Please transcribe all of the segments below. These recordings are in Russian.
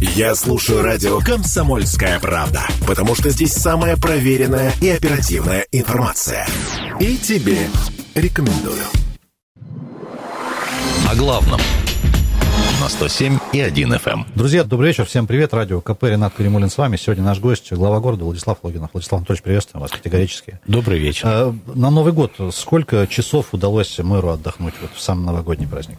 Я слушаю радио «Комсомольская правда», потому что здесь самая проверенная и оперативная информация. И тебе рекомендую. О главном на 107 и 1 FM. Эм. Друзья, добрый вечер, всем привет. Радио КП, Ренат Перемулин с вами. Сегодня наш гость, глава города Владислав Логинов. Владислав Анатольевич, приветствуем вас категорически. Добрый вечер. А, на Новый год сколько часов удалось мэру отдохнуть вот в самый новогодний праздник?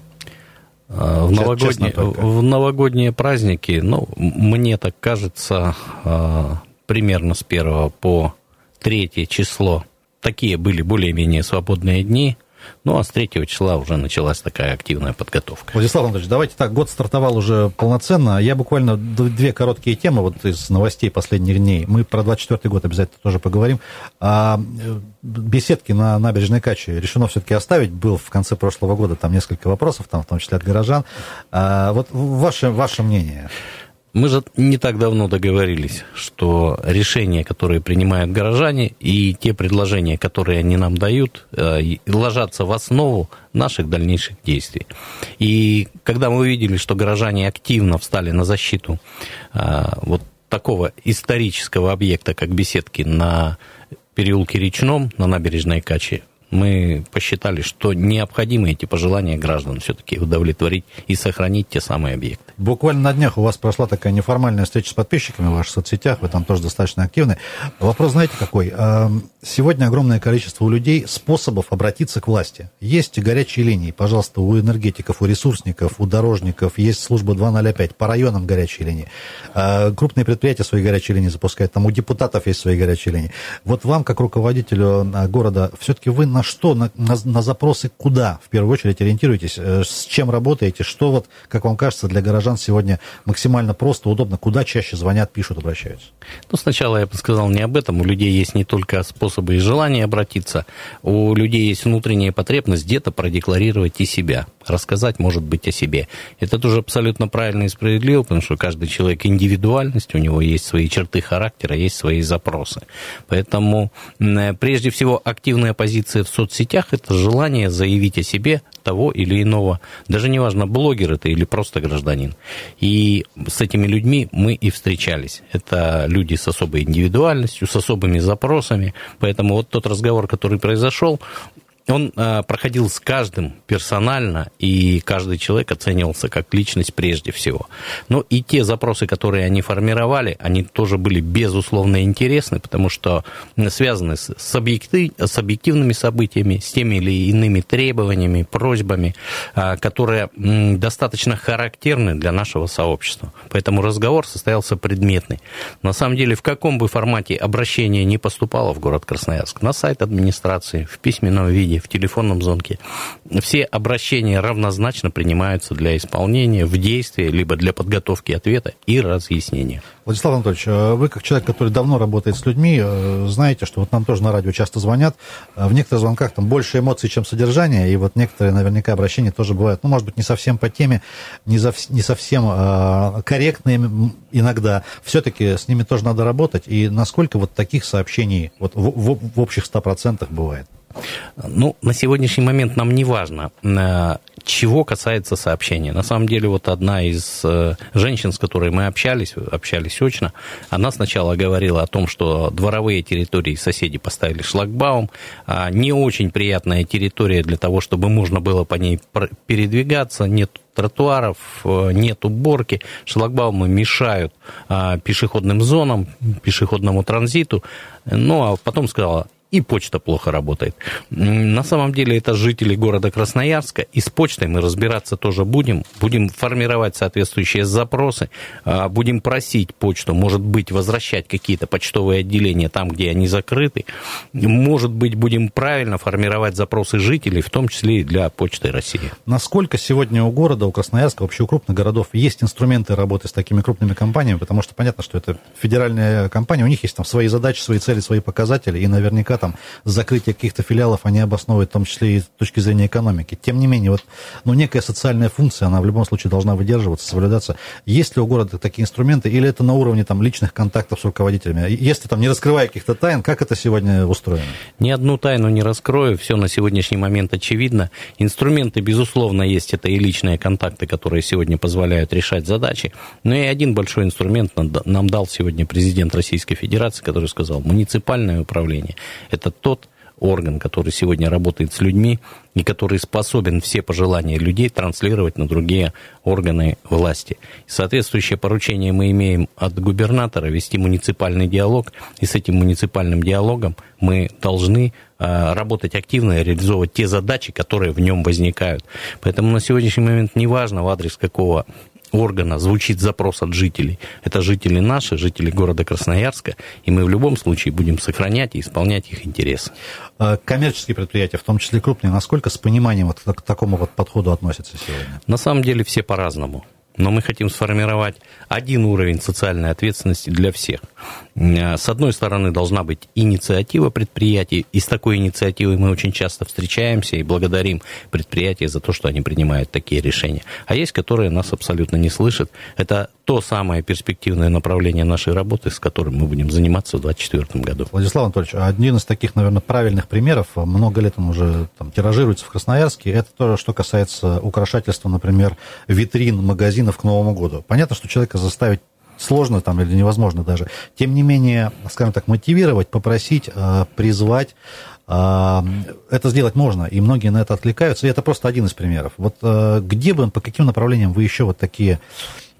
А, в, новогодние, в новогодние праздники, ну, мне так кажется, а, примерно с 1 по 3 число такие были более-менее свободные дни. Ну, а с 3 числа уже началась такая активная подготовка. Владислав Анатольевич, давайте так, год стартовал уже полноценно. Я буквально две короткие темы вот из новостей последних дней. Мы про 24 год обязательно тоже поговорим. А, э, беседки на набережной Каче решено все-таки оставить. Был в конце прошлого года там несколько вопросов, там в том числе от горожан. А, вот ваше, ваше мнение? Мы же не так давно договорились, что решения, которые принимают горожане, и те предложения, которые они нам дают, э, ложатся в основу наших дальнейших действий. И когда мы увидели, что горожане активно встали на защиту э, вот такого исторического объекта, как беседки на переулке Речном, на набережной Каче, мы посчитали, что необходимо эти пожелания граждан все-таки удовлетворить и сохранить те самые объекты. Буквально на днях у вас прошла такая неформальная встреча с подписчиками в ваших соцсетях, вы там тоже достаточно активны. Вопрос, знаете, какой? Эм, сегодня огромное количество у людей способов обратиться к власти. Есть горячие линии, пожалуйста, у энергетиков, у ресурсников, у дорожников, есть служба 205, по районам горячие линии. Э, крупные предприятия свои горячие линии запускают, там у депутатов есть свои горячие линии. Вот вам, как руководителю э, города, все-таки вы на что, на, на, на запросы куда в первую очередь ориентируетесь, э, с чем работаете, что вот, как вам кажется, для горожан сегодня максимально просто, удобно, куда чаще звонят, пишут, обращаются? Ну, сначала я бы сказал не об этом. У людей есть не только способы и желания обратиться, у людей есть внутренняя потребность где-то продекларировать и себя, рассказать, может быть, о себе. Это тоже абсолютно правильно и справедливо, потому что каждый человек индивидуальность, у него есть свои черты характера, есть свои запросы. Поэтому, прежде всего, активная позиция в соцсетях – это желание заявить о себе того или иного, даже неважно, блогер это или просто гражданин. И с этими людьми мы и встречались. Это люди с особой индивидуальностью, с особыми запросами. Поэтому вот тот разговор, который произошел, он э, проходил с каждым персонально, и каждый человек оценивался как личность прежде всего. Но и те запросы, которые они формировали, они тоже были безусловно интересны, потому что связаны с, с, объектив, с объективными событиями, с теми или иными требованиями, просьбами, э, которые э, достаточно характерны для нашего сообщества. Поэтому разговор состоялся предметный. На самом деле, в каком бы формате обращение не поступало в город Красноярск, на сайт администрации, в письменном виде, в телефонном звонке. Все обращения равнозначно принимаются для исполнения в действии, либо для подготовки ответа и разъяснения. Владислав Анатольевич, э, вы как человек, который давно работает с людьми, э, знаете, что вот нам тоже на радио часто звонят. Э, в некоторых звонках там больше эмоций, чем содержания, и вот некоторые наверняка обращения тоже бывают, ну, может быть, не совсем по теме, не, за, не совсем э, корректные иногда. Все-таки с ними тоже надо работать. И насколько вот таких сообщений вот в, в, в общих 100% бывает? Ну, на сегодняшний момент нам не важно, э, чего касается сообщения. На самом деле, вот одна из э, женщин, с которой мы общались, общались очно, она сначала говорила о том, что дворовые территории соседи поставили шлагбаум, а не очень приятная территория для того, чтобы можно было по ней передвигаться, нет тротуаров, э, нет уборки, шлагбаумы мешают пешеходным зонам, пешеходному транзиту. Ну, а потом сказала, и почта плохо работает. На самом деле это жители города Красноярска, и с почтой мы разбираться тоже будем, будем формировать соответствующие запросы, а, будем просить почту, может быть, возвращать какие-то почтовые отделения там, где они закрыты, может быть, будем правильно формировать запросы жителей, в том числе и для Почты России. Насколько сегодня у города, у Красноярска, вообще у крупных городов есть инструменты работы с такими крупными компаниями, потому что понятно, что это федеральная компания, у них есть там свои задачи, свои цели, свои показатели, и наверняка иногда там закрытие каких-то филиалов они обосновывают, в том числе и с точки зрения экономики. Тем не менее, вот, ну, некая социальная функция, она в любом случае должна выдерживаться, соблюдаться. Есть ли у города такие инструменты, или это на уровне там личных контактов с руководителями? Если там не раскрывая каких-то тайн, как это сегодня устроено? Ни одну тайну не раскрою, все на сегодняшний момент очевидно. Инструменты, безусловно, есть, это и личные контакты, которые сегодня позволяют решать задачи, но и один большой инструмент нам дал сегодня президент Российской Федерации, который сказал, муниципальное управление – это тот орган, который сегодня работает с людьми и который способен все пожелания людей транслировать на другие органы власти. Соответствующее поручение мы имеем от губернатора вести муниципальный диалог, и с этим муниципальным диалогом мы должны а, работать активно и реализовывать те задачи, которые в нем возникают. Поэтому на сегодняшний момент неважно, в адрес какого органа звучит запрос от жителей. Это жители наши, жители города Красноярска, и мы в любом случае будем сохранять и исполнять их интересы. А коммерческие предприятия, в том числе крупные, насколько с пониманием вот к такому вот подходу относятся сегодня? На самом деле все по-разному но мы хотим сформировать один уровень социальной ответственности для всех. Э, с одной стороны, должна быть инициатива предприятий, и с такой инициативой мы очень часто встречаемся и благодарим предприятия за то, что они принимают такие решения. А есть, которые нас абсолютно не слышат. Это то самое перспективное направление нашей работы, с которым мы будем заниматься в 2024 году. Владислав Анатольевич, один из таких, наверное, правильных примеров, много лет он уже там, тиражируется в Красноярске, это то, что касается украшательства, например, витрин магазинов к Новому году. Понятно, что человека заставить сложно там или невозможно даже. Тем не менее, скажем так, мотивировать, попросить, э, призвать, это сделать можно, и многие на это откликаются, и это просто один из примеров. Вот э, где бы, по каким направлениям вы еще вот такие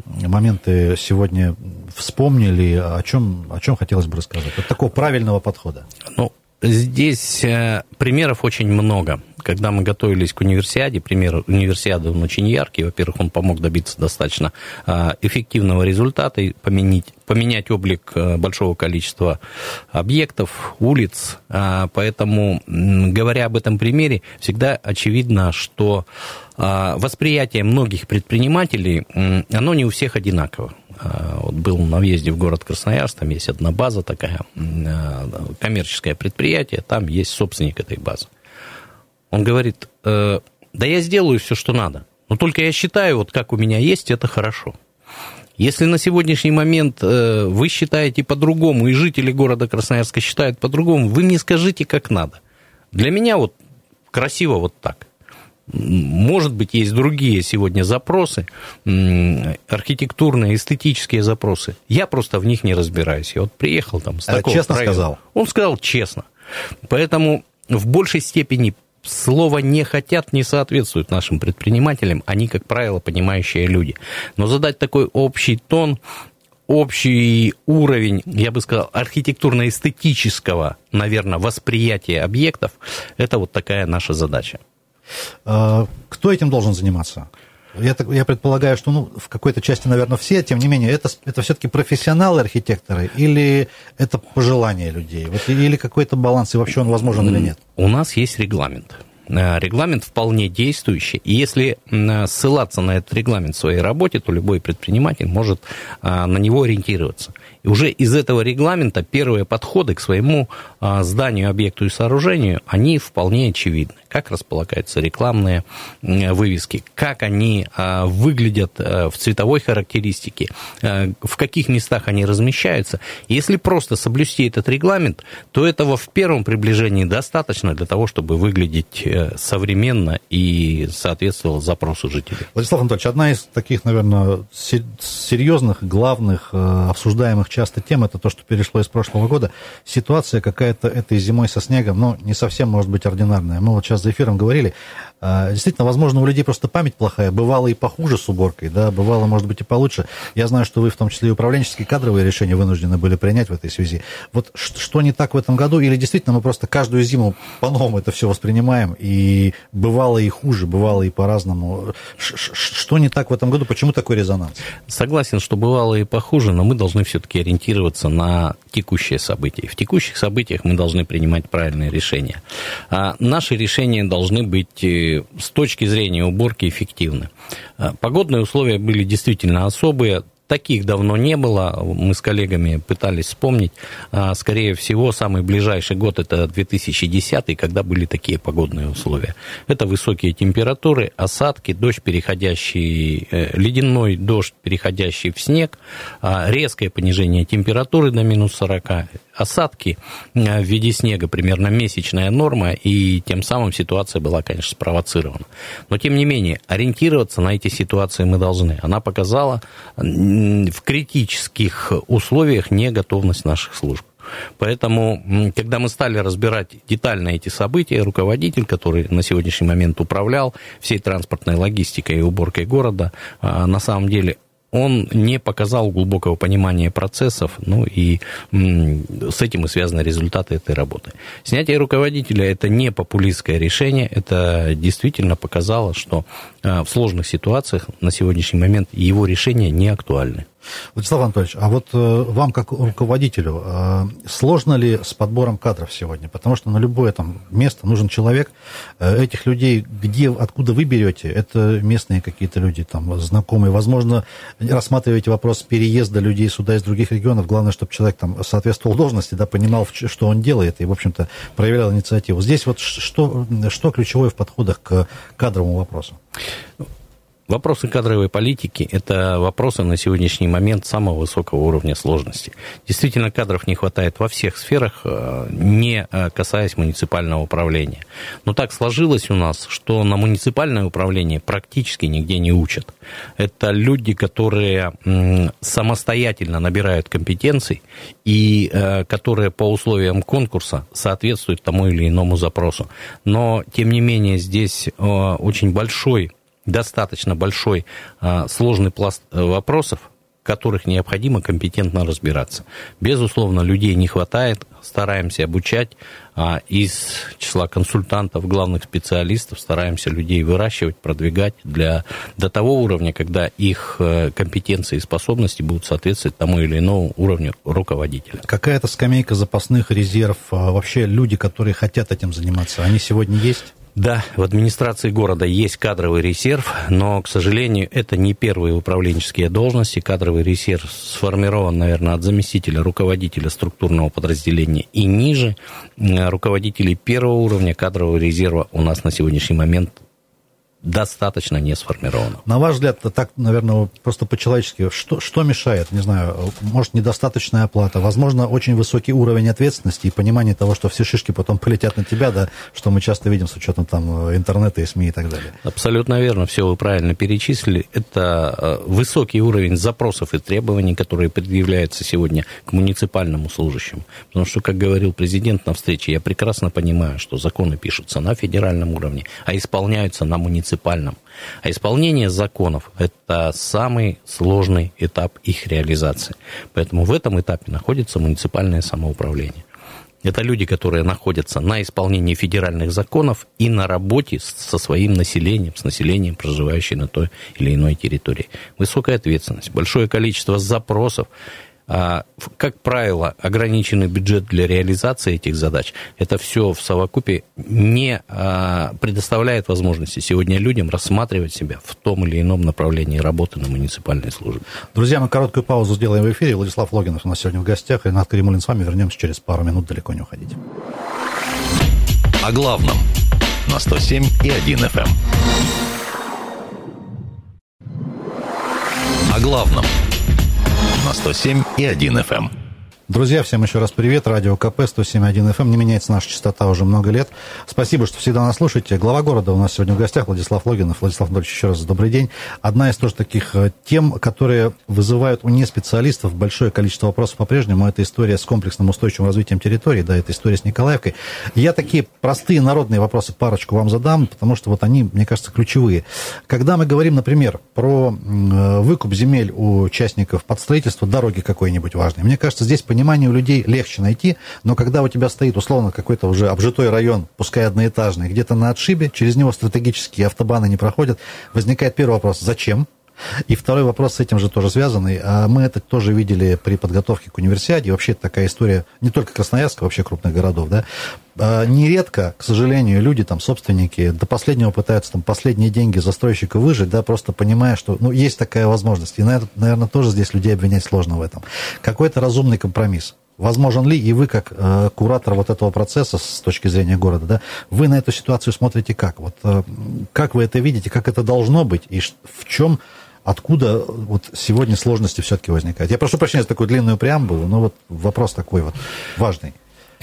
моменты сегодня вспомнили, о чем, о чем хотелось бы рассказать? Вот такого правильного подхода. Ну, здесь э, примеров очень много. Когда мы готовились к универсиаде, пример универсиады, он очень яркий. Во-первых, он помог добиться достаточно э, эффективного результата и поменять, поменять облик э, большого количества объектов, улиц. Поэтому, говоря об этом примере, всегда очевидно, что восприятие многих предпринимателей, оно не у всех одинаково. А, вот был на въезде в город Красноярск, там есть одна база такая, а, коммерческое предприятие, там есть собственник этой базы. Он говорит, «Э, да я сделаю все, что надо, но только я считаю, вот как у меня есть, это хорошо. Если на сегодняшний момент э, вы считаете по-другому, и жители города Красноярска считают по-другому, вы мне скажите, как надо. Для меня вот красиво вот так. Может быть, есть другие сегодня запросы, архитектурные, эстетические запросы. Я просто в них не разбираюсь. Я вот приехал там с а такого честно района. сказал? Он сказал честно. Поэтому в большей степени слово «не хотят» не соответствует нашим предпринимателям. Они, как правило, понимающие люди. Но задать такой общий тон, общий уровень, я бы сказал, архитектурно-эстетического, наверное, восприятия объектов, это вот такая наша задача. А, кто этим должен заниматься? Я, так, я предполагаю, что ну, в какой-то части, наверное, все, тем не менее, это, это все-таки профессионалы-архитекторы или это пожелание людей? Вот, или какой-то баланс, и вообще он возможен или нет? У нас есть регламент. Э, регламент вполне действующий. И если ссылаться на этот регламент в своей работе, то любой предприниматель может э, на него ориентироваться. Уже из этого регламента первые подходы к своему э, зданию, объекту и сооружению, они вполне очевидны. Как располагаются рекламные вывески, как они выглядят в цветовой характеристике, в каких местах они размещаются. Если просто соблюсти этот регламент, то этого в первом приближении достаточно для того, чтобы выглядеть современно и соответствовал запросу жителей. Владислав Анатольевич, одна из таких, наверное, серьезных, главных, э, обсуждаемых часто тем, это то, что перешло из прошлого года. Ситуация какая-то этой зимой со снегом, но не совсем может быть ординарная. Мы вот сейчас за эфиром говорили, действительно, возможно, у людей просто память плохая. Бывало и похуже с уборкой, да, бывало, может быть, и получше. Я знаю, что вы в том числе и управленческие кадровые решения вынуждены были принять в этой связи. Вот что не так в этом году? Или действительно мы просто каждую зиму по-новому это все воспринимаем и бывало и хуже, бывало и по-разному. Что не так в этом году? Почему такой резонанс? Согласен, что бывало и похуже, но мы должны все-таки ориентироваться на текущие события. В текущих событиях мы должны принимать правильные решения. А наши решения должны быть с точки зрения уборки эффективны. А погодные условия были действительно особые, таких давно не было. Мы с коллегами пытались вспомнить. А, скорее всего, самый ближайший год это 2010, когда были такие погодные условия. Это высокие температуры, осадки, дождь, переходящий, э, ледяной дождь, переходящий в снег, а, резкое понижение температуры до минус 40, осадки э, в виде снега, примерно месячная норма, и тем самым ситуация была, конечно, спровоцирована. Но, тем не менее, ориентироваться на эти ситуации мы должны. Она показала в критических условиях неготовность наших служб. Поэтому, когда мы стали разбирать детально эти события, руководитель, который на сегодняшний момент управлял всей транспортной логистикой и уборкой города, а, на самом деле он не показал глубокого понимания процессов, ну и с этим и связаны результаты этой работы. Снятие руководителя – это не популистское решение, это действительно показало, что в сложных ситуациях на сегодняшний момент его решения не актуальны. Владислав Анатольевич, а вот э, вам, как руководителю, э, сложно ли с подбором кадров сегодня? Потому что на любое там место нужен человек. Э, этих людей, где, откуда вы берете, это местные какие-то люди, там, знакомые. Возможно, рассматриваете вопрос переезда людей сюда из других регионов. Главное, чтобы человек там соответствовал должности, да, понимал, что он делает, и, в общем-то, проявлял инициативу. Здесь вот что, что ключевое в подходах к кадровому вопросу? Вопросы кадровой политики – это вопросы на сегодняшний момент самого высокого уровня сложности. Действительно, кадров не хватает во всех сферах, э, не э, касаясь муниципального управления. Но так сложилось у нас, что на муниципальное управление практически нигде не учат. Это люди, которые самостоятельно набирают компетенций и э, которые по условиям конкурса соответствуют тому или иному запросу. Но, тем не менее, здесь очень большой достаточно большой а, сложный пласт э, вопросов, в которых необходимо компетентно разбираться. Безусловно, людей не хватает, стараемся обучать. А, из числа консультантов, главных специалистов стараемся людей выращивать, продвигать для, до того уровня, когда их э, компетенции и способности будут соответствовать тому или иному уровню руководителя. Какая-то скамейка запасных резерв, а, вообще люди, которые хотят этим заниматься, они сегодня есть? Да, в администрации города есть кадровый резерв, но, к сожалению, это не первые управленческие должности. Кадровый резерв сформирован, наверное, от заместителя руководителя структурного подразделения и ниже. Руководителей первого уровня кадрового резерва у нас на сегодняшний момент достаточно не сформировано. На ваш взгляд, так, наверное, просто по-человечески, что, что мешает? Не знаю, может, недостаточная оплата, возможно, очень высокий уровень ответственности и понимание того, что все шишки потом полетят на тебя, да, что мы часто видим с учетом там интернета и СМИ и так далее. Абсолютно верно, все вы правильно перечислили. Это э, высокий уровень запросов и требований, которые предъявляются сегодня к муниципальному служащему. Потому что, как говорил президент на встрече, я прекрасно понимаю, что законы пишутся на федеральном уровне, а исполняются на муниципальном муниципальном. А исполнение законов – это самый сложный этап их реализации. Поэтому в этом этапе находится муниципальное самоуправление. Это люди, которые находятся на исполнении федеральных законов и на работе со своим населением, с населением, проживающим на той или иной территории. Высокая ответственность, большое количество запросов как правило, ограниченный бюджет для реализации этих задач, это все в совокупе не а, предоставляет возможности сегодня людям рассматривать себя в том или ином направлении работы на муниципальной службе. Друзья, мы короткую паузу сделаем в эфире. Владислав Логинов у нас сегодня в гостях. Ренат Каримулин с вами. Вернемся через пару минут. Далеко не уходить. О главном на 107 и 1 FM. Эм. О главном на 107 и 1 FM. Друзья, всем еще раз привет. Радио КП 107.1 FM. Не меняется наша частота уже много лет. Спасибо, что всегда нас слушаете. Глава города у нас сегодня в гостях Владислав Логинов. Владислав Анатольевич, еще раз добрый день. Одна из тоже таких э, тем, которые вызывают у неспециалистов большое количество вопросов по-прежнему, это история с комплексным устойчивым развитием территории, да, это история с Николаевкой. Я такие простые народные вопросы парочку вам задам, потому что вот они, мне кажется, ключевые. Когда мы говорим, например, про э, выкуп земель у участников под строительство дороги какой-нибудь важной, мне кажется, здесь понимание у людей легче найти, но когда у тебя стоит, условно, какой-то уже обжитой район, пускай одноэтажный, где-то на отшибе, через него стратегические автобаны не проходят, возникает первый вопрос, зачем? И второй вопрос с этим же тоже связанный. А мы это тоже видели при подготовке к универсиаде. Вообще такая история не только Красноярска, вообще крупных городов, да. А нередко, к сожалению, люди, там, собственники, до последнего пытаются там последние деньги застройщика выжить, да, просто понимая, что, ну, есть такая возможность. И, наверное, тоже здесь людей обвинять сложно в этом. Какой-то разумный компромисс. Возможен ли, и вы, как э, куратор вот этого процесса с точки зрения города, да, вы на эту ситуацию смотрите как? Вот э, как вы это видите, как это должно быть, и в чем, откуда вот сегодня сложности все-таки возникают? Я прошу прощения за такую длинную преамбулу, но вот вопрос такой вот важный.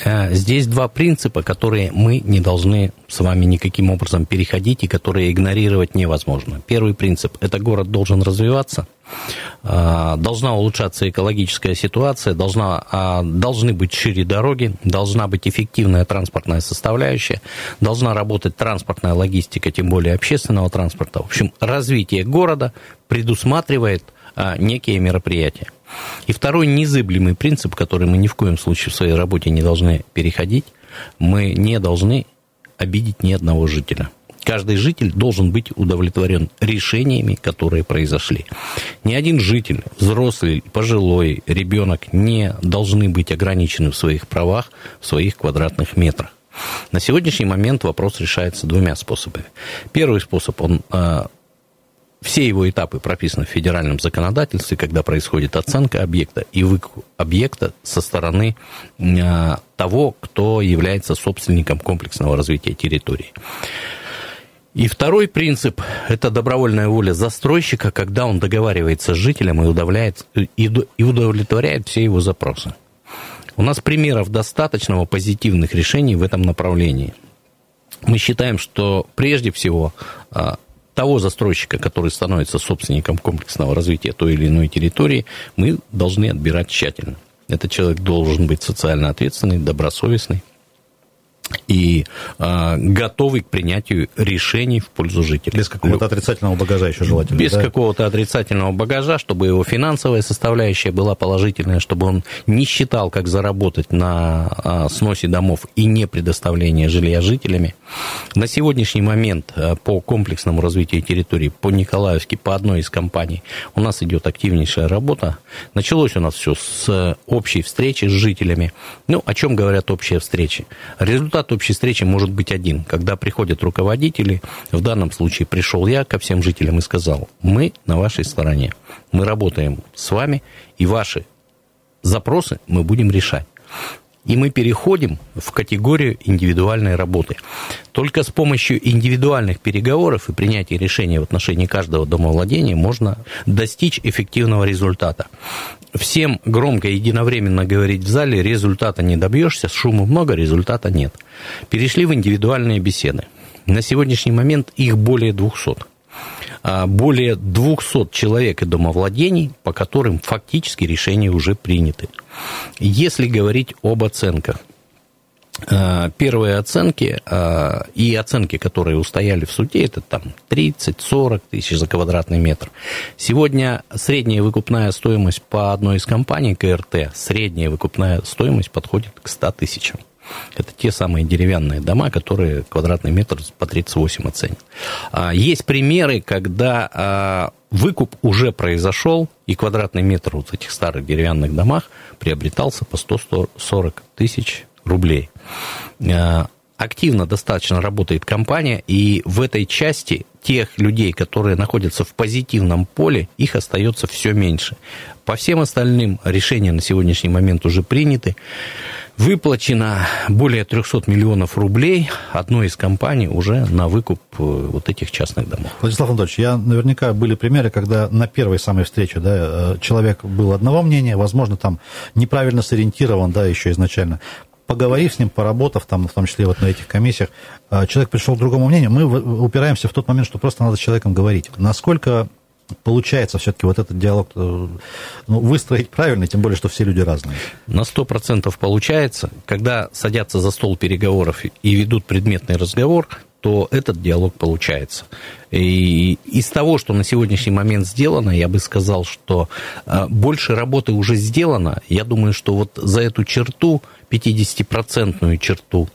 Э, здесь два принципа, которые мы не должны с вами никаким образом переходить и которые игнорировать невозможно. Первый принцип – это город должен развиваться, должна улучшаться экологическая ситуация, должна, а, должны быть шире дороги, должна быть эффективная транспортная составляющая, должна работать транспортная логистика, тем более общественного транспорта. В общем, развитие города предусматривает а, некие мероприятия. И второй незыблемый принцип, который мы ни в коем случае в своей работе не должны переходить, мы не должны обидеть ни одного жителя. Каждый житель должен быть удовлетворен решениями, которые произошли. Ни один житель, взрослый, пожилой, ребенок не должны быть ограничены в своих правах, в своих квадратных метрах. На сегодняшний момент вопрос решается двумя способами. Первый способ, он а, все его этапы прописаны в федеральном законодательстве, когда происходит оценка объекта и выкуп объекта со стороны а, того, кто является собственником комплексного развития территории. И второй принцип – это добровольная воля застройщика, когда он договаривается с жителем и, удовляет, и удовлетворяет все его запросы. У нас примеров достаточного позитивных решений в этом направлении. Мы считаем, что прежде всего а, того застройщика, который становится собственником комплексного развития той или иной территории, мы должны отбирать тщательно. Этот человек должен быть социально ответственный, добросовестный, и э, готовый к принятию решений в пользу жителей. Без какого-то отрицательного багажа еще желательно. Без да? какого-то отрицательного багажа, чтобы его финансовая составляющая была положительная, чтобы он не считал, как заработать на э, сносе домов и не предоставлении жилья жителями. На сегодняшний момент э, по комплексному развитию территории, по Николаевске, по одной из компаний, у нас идет активнейшая работа. Началось у нас все с общей встречи с жителями. Ну, о чем говорят общие встречи? Результат общей встречи может быть один. Когда приходят руководители, в данном случае пришел я ко всем жителям и сказал, мы на вашей стороне, мы работаем с вами, и ваши запросы мы будем решать. И мы переходим в категорию индивидуальной работы. Только с помощью индивидуальных переговоров и принятия решений в отношении каждого домовладения можно достичь эффективного результата всем громко единовременно говорить в зале, результата не добьешься, шума много, результата нет. Перешли в индивидуальные беседы. На сегодняшний момент их более 200. А, более 200 человек и домовладений, по которым фактически решения уже приняты. Если говорить об оценках – Э, первые оценки э, и оценки, которые устояли в суде, это там 30-40 тысяч за квадратный метр. Сегодня средняя выкупная стоимость по одной из компаний КРТ, средняя выкупная стоимость подходит к 100 тысячам. Это те самые деревянные дома, которые квадратный метр по 38 оценят. А, есть примеры, когда а, выкуп уже произошел, и квадратный метр вот этих старых деревянных домах приобретался по 140 тысяч рублей. Э, активно достаточно работает компания, и в этой части тех людей, которые находятся в позитивном поле, их остается все меньше. По всем остальным решения на сегодняшний момент уже приняты. Выплачено более 300 миллионов рублей одной из компаний уже на выкуп э, вот этих частных домов. Владислав Анатольевич, я наверняка были примеры, когда на первой самой встрече да, э, человек был одного мнения, возможно, там неправильно сориентирован, да, еще изначально поговорив с ним, поработав там, в том числе вот на этих комиссиях, а, человек пришел к другому мнению, мы упираемся в тот момент, что просто надо с человеком говорить. Насколько получается все-таки вот этот диалог э, ну, выстроить правильно, тем более, что все люди разные? На сто процентов получается. Когда садятся за стол переговоров и ведут предметный разговор, то этот диалог получается. И из того, что на сегодняшний момент сделано, я бы сказал, что э, больше работы уже сделано. Я думаю, что вот за эту черту, 50-процентную черту,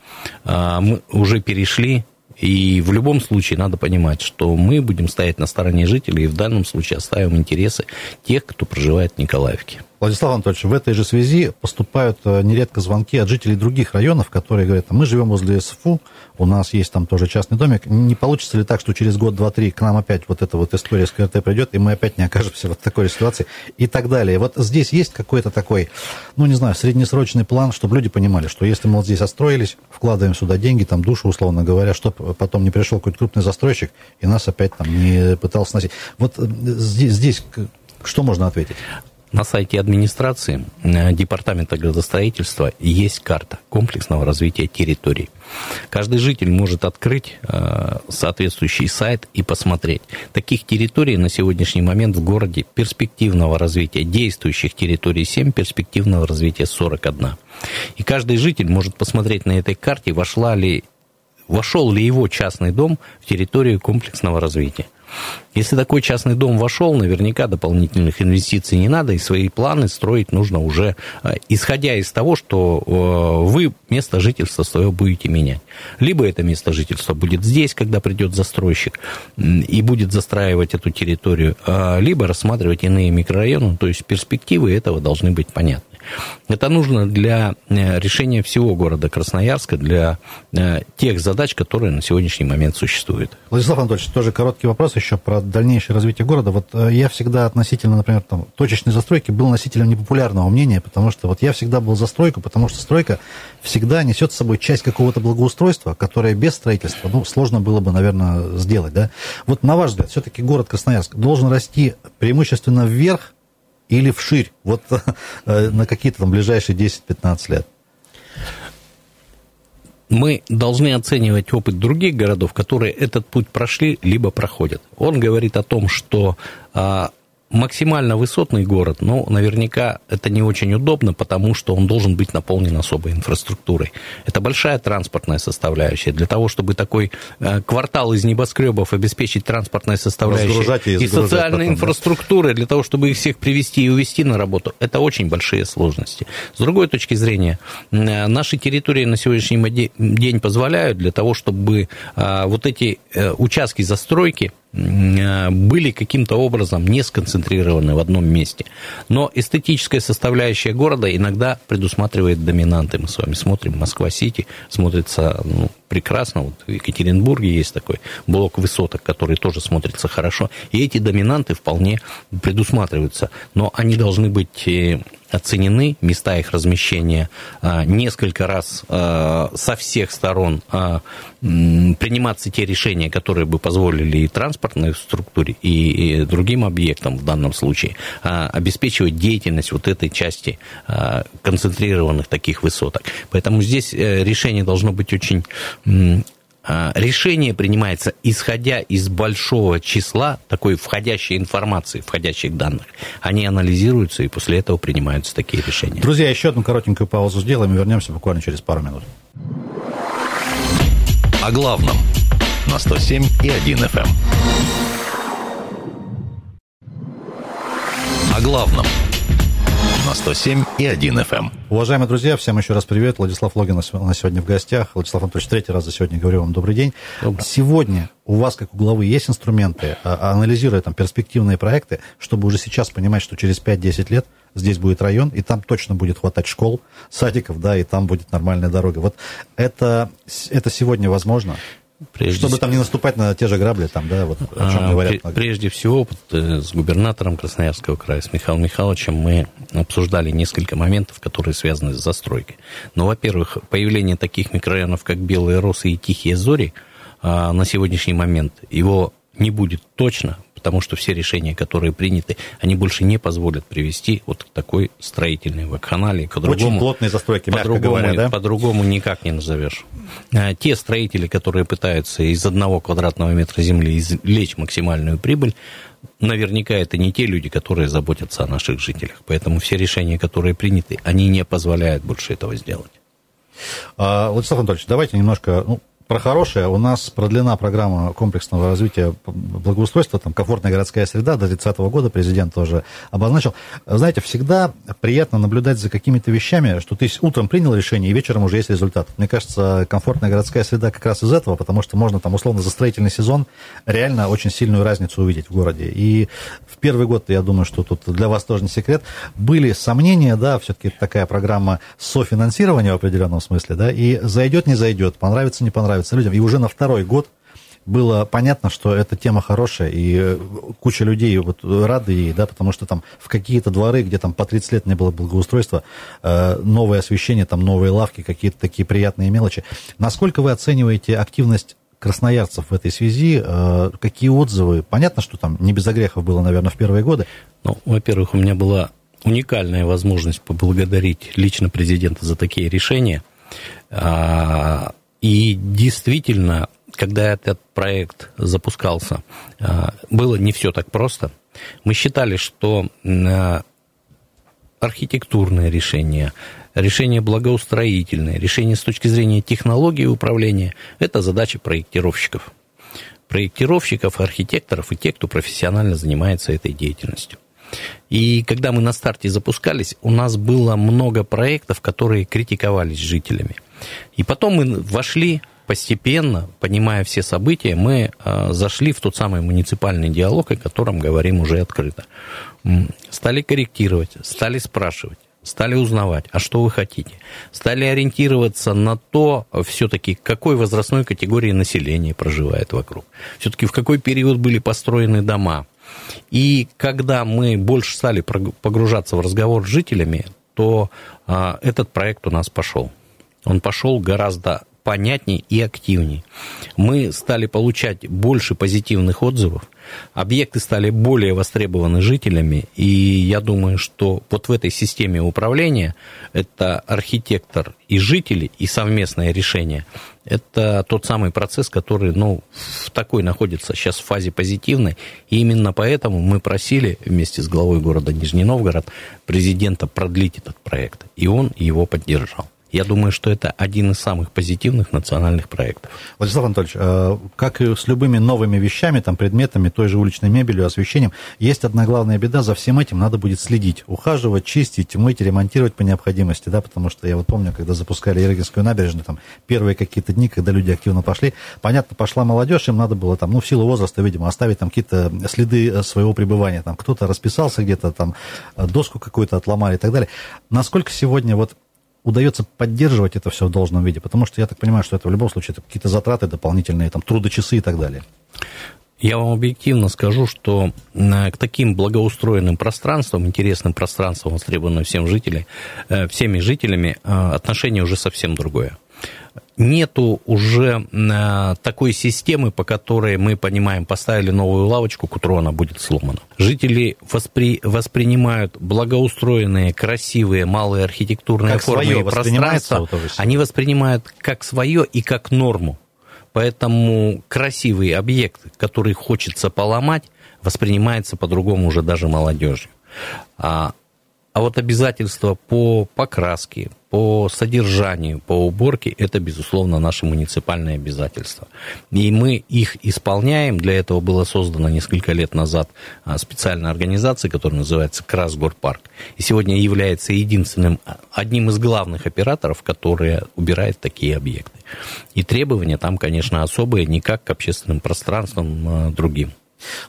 э, мы уже перешли И в любом случае надо понимать, что мы будем стоять на стороне жителей и в данном случае оставим интересы тех, кто проживает в Николаевке. Владислав Анатольевич, в этой же связи поступают э, нередко звонки от жителей других районов, которые говорят, мы живем возле СФУ, у нас есть там тоже частный домик, не получится ли так, что через год, два, три к нам опять вот эта вот история с КРТ придет, и мы опять не окажемся в такой ситуации и так далее. Вот здесь есть какой-то такой, ну, не знаю, среднесрочный план, чтобы люди понимали, что если мы вот здесь отстроились, вкладываем сюда деньги, там, душу, условно говоря, чтобы потом не пришел какой-то крупный застройщик и нас опять там не пытался сносить. Вот э, здесь, здесь что можно ответить? На сайте администрации э, Департамента градостроительства есть карта комплексного развития территорий. Каждый житель может открыть э, соответствующий сайт и посмотреть. Таких территорий на сегодняшний момент в городе перспективного развития, действующих территорий 7, перспективного развития 41. И каждый житель может посмотреть на этой карте, вошла ли, вошел ли его частный дом в территорию комплексного развития. Если такой частный дом вошел, наверняка дополнительных инвестиций не надо, и свои планы строить нужно уже, э, исходя из того, что э, вы место жительства свое будете менять. Либо это место жительства будет здесь, когда придет застройщик и будет застраивать эту территорию, а, либо рассматривать иные микрорайоны, то есть перспективы этого должны быть понятны. Это нужно для э, решения всего города Красноярска, для э, тех задач, которые на сегодняшний момент существуют. Владислав Анатольевич, тоже короткий вопрос еще про дальнейшее развитие города. Вот э, я всегда относительно, например, там, точечной застройки был носителем непопулярного мнения, потому что вот я всегда был за стройку, потому что стройка всегда несет с собой часть какого-то благоустройства, которое без строительства, ну, сложно было бы, наверное, сделать, да. Вот на ваш взгляд, все-таки город Красноярск должен расти преимущественно вверх или вширь, вот э, на какие-то там ближайшие 10-15 лет? мы должны оценивать опыт других городов, которые этот путь прошли, либо проходят. Он говорит о том, что а, максимально высотный город, но наверняка это не очень удобно, потому что он должен быть наполнен особой инфраструктурой. Это большая транспортная составляющая. Для того, чтобы такой э, квартал из небоскребов обеспечить транспортной составляющей и, и социальной потом, инфраструктурой, да? для того, чтобы их всех привести и увезти на работу, это очень большие сложности. С другой точки зрения, э, наши территории на сегодняшний день позволяют для того, чтобы э, вот эти участки застройки были каким-то образом не сконцентрированы в одном месте. Но эстетическая составляющая города иногда предусматривает доминанты. Мы с вами смотрим Москва-Сити, смотрится ну, прекрасно. Вот в Екатеринбурге есть такой блок высоток, который тоже смотрится хорошо. И эти доминанты вполне предусматриваются. Но они должны быть э, оценены, места их размещения а, несколько раз а, со всех сторон а, приниматься те решения, которые бы позволили и транспортной структуре, и другим объектам в данном случае обеспечивать деятельность вот этой части концентрированных таких высоток. Поэтому здесь э, решение должно быть очень решение принимается исходя из большого числа такой входящей информации, входящих данных. Они анализируются, и после этого принимаются такие решения. Друзья, еще одну коротенькую паузу сделаем и вернемся буквально через пару минут. О главном на 107 и 1 FM. Эм. О главном на 107 и 1 FM. Эм. Уважаемые друзья, всем еще раз привет. Владислав Логин у нас сегодня в гостях. Владислав Анатольевич, третий раз за сегодня говорю вам добрый день. Добрый. Сегодня у вас, как у главы, есть инструменты, а, а, анализируя там перспективные проекты, чтобы уже сейчас понимать, что через 5-10 лет здесь будет район, и там точно будет хватать школ, садиков, да, и там будет нормальная дорога. Вот это, это сегодня возможно? Прежде Чтобы там не наступать на те же грабли, там, да, вот о чем а, говорят. Прежде всего, э, с губернатором Красноярского края, с Михаилом Михайловичем, мы обсуждали несколько моментов, которые связаны с застройкой. Но, во-первых, появление таких микрорайонов, как Белые Росы и Тихие Зори, а, на сегодняшний момент его не будет точно, потому что все решения, которые приняты, они больше не позволят привести вот к такой строительной вакханалии. К другому, Очень плотные застройки, мягко по-другому, говоря, да? По-другому никак не назовешь. А, те строители, которые пытаются из одного квадратного метра земли извлечь максимальную прибыль, наверняка это не те люди, которые заботятся о наших жителях. Поэтому все решения, которые приняты, они не позволяют больше этого сделать. А, Владислав Анатольевич, давайте немножко, ну, про хорошее. У нас продлена программа комплексного развития благоустройства, там, комфортная городская среда до 30 года президент тоже обозначил. Знаете, всегда приятно наблюдать за какими-то вещами, что ты утром принял решение, и вечером уже есть результат. Мне кажется, комфортная городская среда как раз из этого, потому что можно там условно за строительный сезон реально очень сильную разницу увидеть в городе. И в первый год, я думаю, что тут для вас тоже не секрет, были сомнения, да, все-таки такая программа софинансирования в определенном смысле, да, и зайдет, не зайдет, понравится, не понравится нравится людям. И уже на второй год было понятно, что эта тема хорошая, и э, куча людей вот рады ей, да, потому что там в какие-то дворы, где там по 30 лет не было благоустройства, э, новое освещение, там новые лавки, какие-то такие приятные мелочи. Насколько вы оцениваете активность красноярцев в этой связи? Э, какие отзывы? Понятно, что там не без огрехов было, наверное, в первые годы. Ну, во-первых, у меня была уникальная возможность поблагодарить лично президента за такие решения. А, и действительно, когда этот проект запускался, а, было не все так просто. Мы считали, что а, архитектурное решение, решение благоустроительное, решение с точки зрения технологии управления – это задача проектировщиков. Проектировщиков, архитекторов и тех, кто профессионально занимается этой деятельностью. И когда мы на старте запускались, у нас было много проектов, которые критиковались жителями – и потом мы вошли постепенно, понимая все события, мы э, зашли в тот самый муниципальный диалог, о котором говорим уже открыто. Стали корректировать, стали спрашивать, стали узнавать, а что вы хотите. Стали ориентироваться на то, все-таки, какой возрастной категории населения проживает вокруг. Все-таки в какой период были построены дома. И когда мы больше стали погружаться в разговор с жителями, то а, этот проект у нас пошел он пошел гораздо понятнее и активнее. Мы стали получать больше позитивных отзывов, объекты стали более востребованы жителями, и я думаю, что вот в этой системе управления это архитектор и жители, и совместное решение, это тот самый процесс, который ну, в такой находится сейчас в фазе позитивной, и именно поэтому мы просили вместе с главой города Нижний Новгород президента продлить этот проект, и он его поддержал. Я думаю, что это один из самых позитивных национальных проектов. Владислав Анатольевич, э, как и с любыми новыми вещами, там, предметами, той же уличной мебелью, освещением, есть одна главная беда, за всем этим надо будет следить, ухаживать, чистить, мыть, ремонтировать по необходимости, да, потому что я вот помню, когда запускали Ерегинскую набережную, там, первые какие-то дни, когда люди активно пошли, понятно, пошла молодежь, им надо было там, ну, в силу возраста, видимо, оставить там какие-то следы э, своего пребывания, там, кто-то расписался где-то, там, э, доску какую-то отломали и так далее. Насколько сегодня вот удается поддерживать это все в должном виде? Потому что я так понимаю, что это в любом случае какие-то затраты дополнительные, там, трудочасы и так далее. Я вам объективно скажу, что к таким благоустроенным пространствам, интересным пространствам, востребованным всем жителям, э, всеми жителями, э, отношение уже совсем другое нету уже э, такой системы, по которой мы понимаем, поставили новую лавочку, к утру она будет сломана. Жители воспри, воспринимают благоустроенные, красивые, малые архитектурные как формы и пространства, они воспринимают как свое и как норму. Поэтому красивый объект, который хочется поломать, воспринимается по-другому уже даже молодежью. А а вот обязательства по покраске, по содержанию, по уборке – это, безусловно, наши муниципальные обязательства. И мы их исполняем. Для этого была создана несколько лет назад а, специальная организация, которая называется Красгорпарк. И сегодня является единственным, а, одним из главных операторов, которые убирает такие объекты. И требования там, конечно, особые, не как к общественным пространствам а, другим.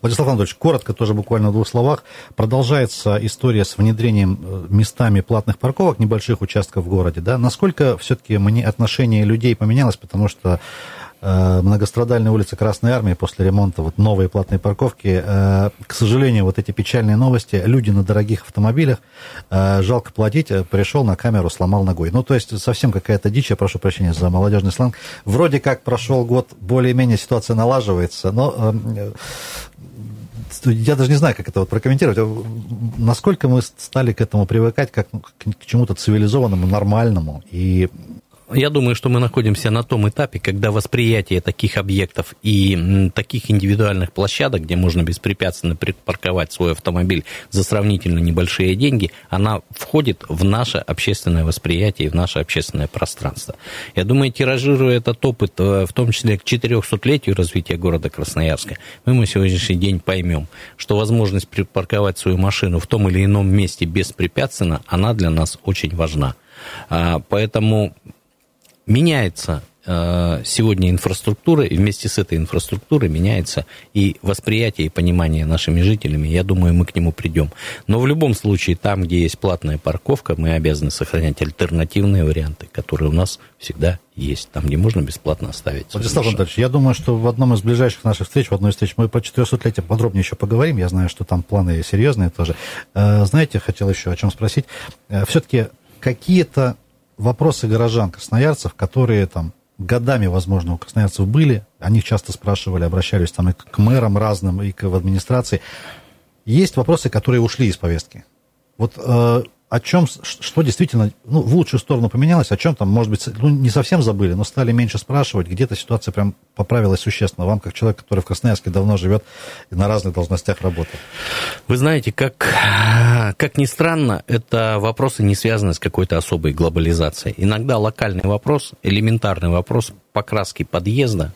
Владислав Анатольевич, коротко, тоже буквально в двух словах. Продолжается история с внедрением э, местами платных парковок, небольших участков в городе. Да? Насколько все-таки отношение людей поменялось, потому что Э, многострадальная улица Красной Армии после ремонта вот новые платные парковки. Э, к сожалению, вот эти печальные новости. Люди на дорогих автомобилях, э, жалко платить, пришел на камеру, сломал ногой. Ну, то есть совсем какая-то дичь, я прошу прощения за молодежный сленг. Вроде как прошел год, более-менее ситуация налаживается, но я даже не знаю, как это вот прокомментировать. Насколько мы стали к этому привыкать, как к чему-то цивилизованному, нормальному, и я думаю, что мы находимся на том этапе, когда восприятие таких объектов и таких индивидуальных площадок, где можно беспрепятственно припарковать свой автомобиль за сравнительно небольшие деньги, она входит в наше общественное восприятие и в наше общественное пространство. Я думаю, тиражируя этот опыт, э, в том числе к 400-летию развития города Красноярска, мы на сегодняшний день поймем, что возможность припарковать свою машину в том или ином месте беспрепятственно, она для нас очень важна. А, поэтому меняется э, сегодня инфраструктура, и вместе с этой инфраструктурой меняется и восприятие, и понимание нашими жителями. Я думаю, мы к нему придем. Но в любом случае, там, где есть платная парковка, мы обязаны сохранять альтернативные варианты, которые у нас всегда есть, там, где можно бесплатно оставить. Владислав Анатольевич, я думаю, что в одном из ближайших наших встреч, в одной из встреч, мы по 400-летию подробнее еще поговорим. Я знаю, что там планы серьезные тоже. Э, знаете, хотел еще о чем спросить. Э, Все-таки какие-то вопросы горожан, красноярцев, которые там годами, возможно, у красноярцев были, о них часто спрашивали, обращались там и к мэрам разным, и к в администрации. Есть вопросы, которые ушли из повестки. Вот э, о чем, что действительно ну, в лучшую сторону поменялось, о чем там, может быть, ну, не совсем забыли, но стали меньше спрашивать, где-то ситуация прям поправилась существенно. Вам, как человек, который в Красноярске давно живет и на разных должностях работает. Вы знаете, как, как ни странно, это вопросы не связаны с какой-то особой глобализацией. Иногда локальный вопрос, элементарный вопрос покраски подъезда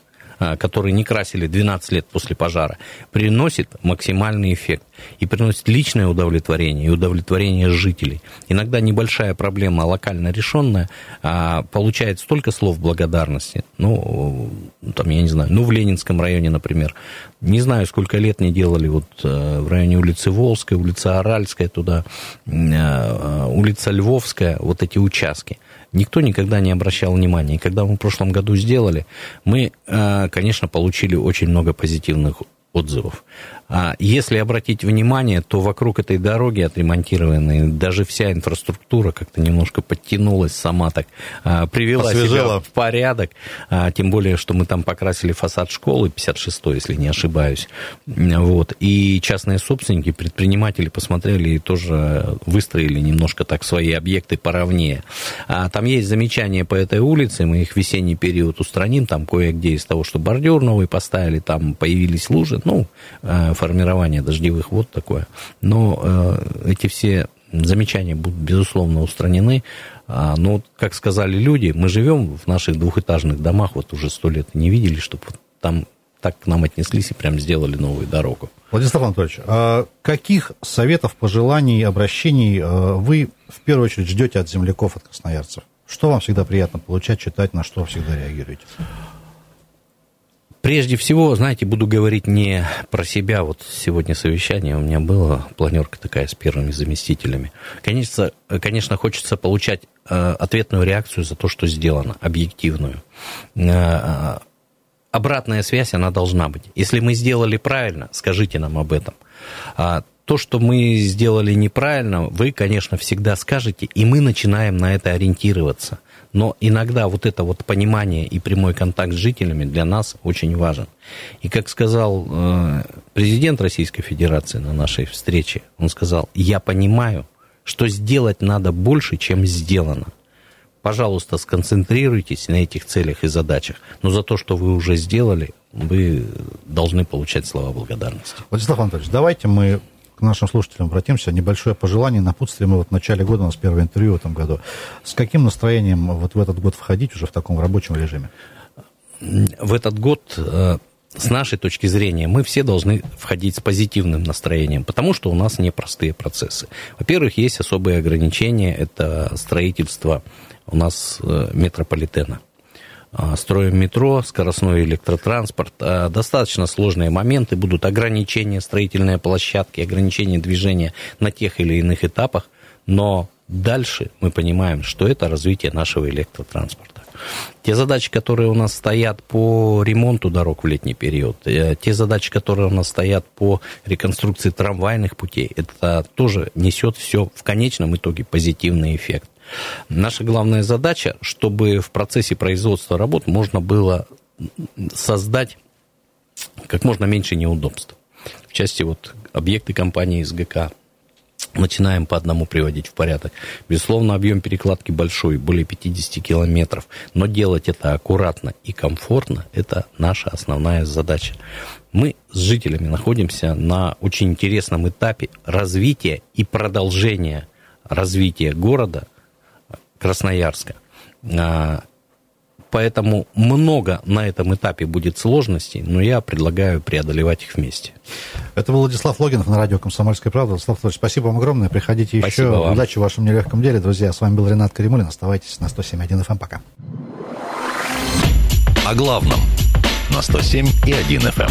которые не красили 12 лет после пожара, приносит максимальный эффект и приносит личное удовлетворение и удовлетворение жителей. Иногда небольшая проблема, локально решенная, а, получает столько слов благодарности. Ну, там, я не знаю, ну, в Ленинском районе, например, не знаю, сколько лет не делали вот э, в районе улицы Волжской, улица Аральская туда, э, улица Львовская, вот эти участки никто никогда не обращал внимания. И когда мы в прошлом году сделали, мы, э, конечно, получили очень много позитивных отзывов. А если обратить внимание, то вокруг этой дороги отремонтированной даже вся инфраструктура как-то немножко подтянулась сама так, а, привела Освежела. себя в порядок. А, тем более, что мы там покрасили фасад школы 56 если не ошибаюсь. Вот. И частные собственники, предприниматели посмотрели и тоже выстроили немножко так свои объекты поровнее. А там есть замечания по этой улице, мы их весенний период устраним, там кое-где из того, что бордюр новый поставили, там появились лужи, ну, формирования дождевых вод такое. Но э, эти все замечания будут, безусловно, устранены. А, но, как сказали люди, мы живем в наших двухэтажных домах, вот уже сто лет не видели, чтобы там так к нам отнеслись и прям сделали новую дорогу. Владислав Анатольевич, а каких советов, пожеланий, обращений э, вы в первую очередь ждете от земляков, от красноярцев? Что вам всегда приятно получать, читать, на что всегда реагируете? Прежде всего, знаете, буду говорить не про себя. Вот сегодня совещание у меня было, планерка такая с первыми заместителями. Конечно, конечно хочется получать э, ответную реакцию за то, что сделано, объективную. Э, обратная связь, она должна быть. Если мы сделали правильно, скажите нам об этом. А то, что мы сделали неправильно, вы, конечно, всегда скажете, и мы начинаем на это ориентироваться. Но иногда вот это вот понимание и прямой контакт с жителями для нас очень важен. И как сказал э, президент Российской Федерации на нашей встрече, он сказал, я понимаю, что сделать надо больше, чем сделано. Пожалуйста, сконцентрируйтесь на этих целях и задачах. Но за то, что вы уже сделали, вы должны получать слова благодарности. Владислав Анатольевич, давайте мы к нашим слушателям обратимся. Небольшое пожелание, напутствие. Мы вот в начале года, у нас первое интервью в этом году. С каким настроением вот в этот год входить уже в таком рабочем режиме? В этот год э, с нашей точки зрения, мы все должны входить с позитивным настроением, потому что у нас непростые процессы. Во-первых, есть особые ограничения, это строительство у нас э, метрополитена. А, строим метро, скоростной электротранспорт. А, достаточно сложные моменты, будут ограничения строительной площадки, ограничения движения на тех или иных этапах, но дальше мы понимаем, что это развитие нашего электротранспорта. Те задачи, которые у нас стоят по ремонту дорог в летний период, э, те задачи, которые у нас стоят по реконструкции трамвайных путей, это тоже несет все в конечном итоге позитивный эффект. Наша главная задача, чтобы в процессе производства работ можно было создать как можно меньше неудобств. В части вот объекты компании СГК начинаем по одному приводить в порядок. Безусловно, объем перекладки большой, более 50 километров, но делать это аккуратно и комфортно – это наша основная задача. Мы с жителями находимся на очень интересном этапе развития и продолжения развития города Красноярска. А, поэтому много на этом этапе будет сложностей, но я предлагаю преодолевать их вместе. Это был Владислав Логинов на радио «Комсомольская правда». Владислав Анатольевич, спасибо вам огромное. Приходите спасибо еще. Вам. Удачи в вашем нелегком деле, друзья. С вами был Ренат Каримулин. Оставайтесь на 107.1 FM. Эм. Пока. О главном на 107 и 1 FM.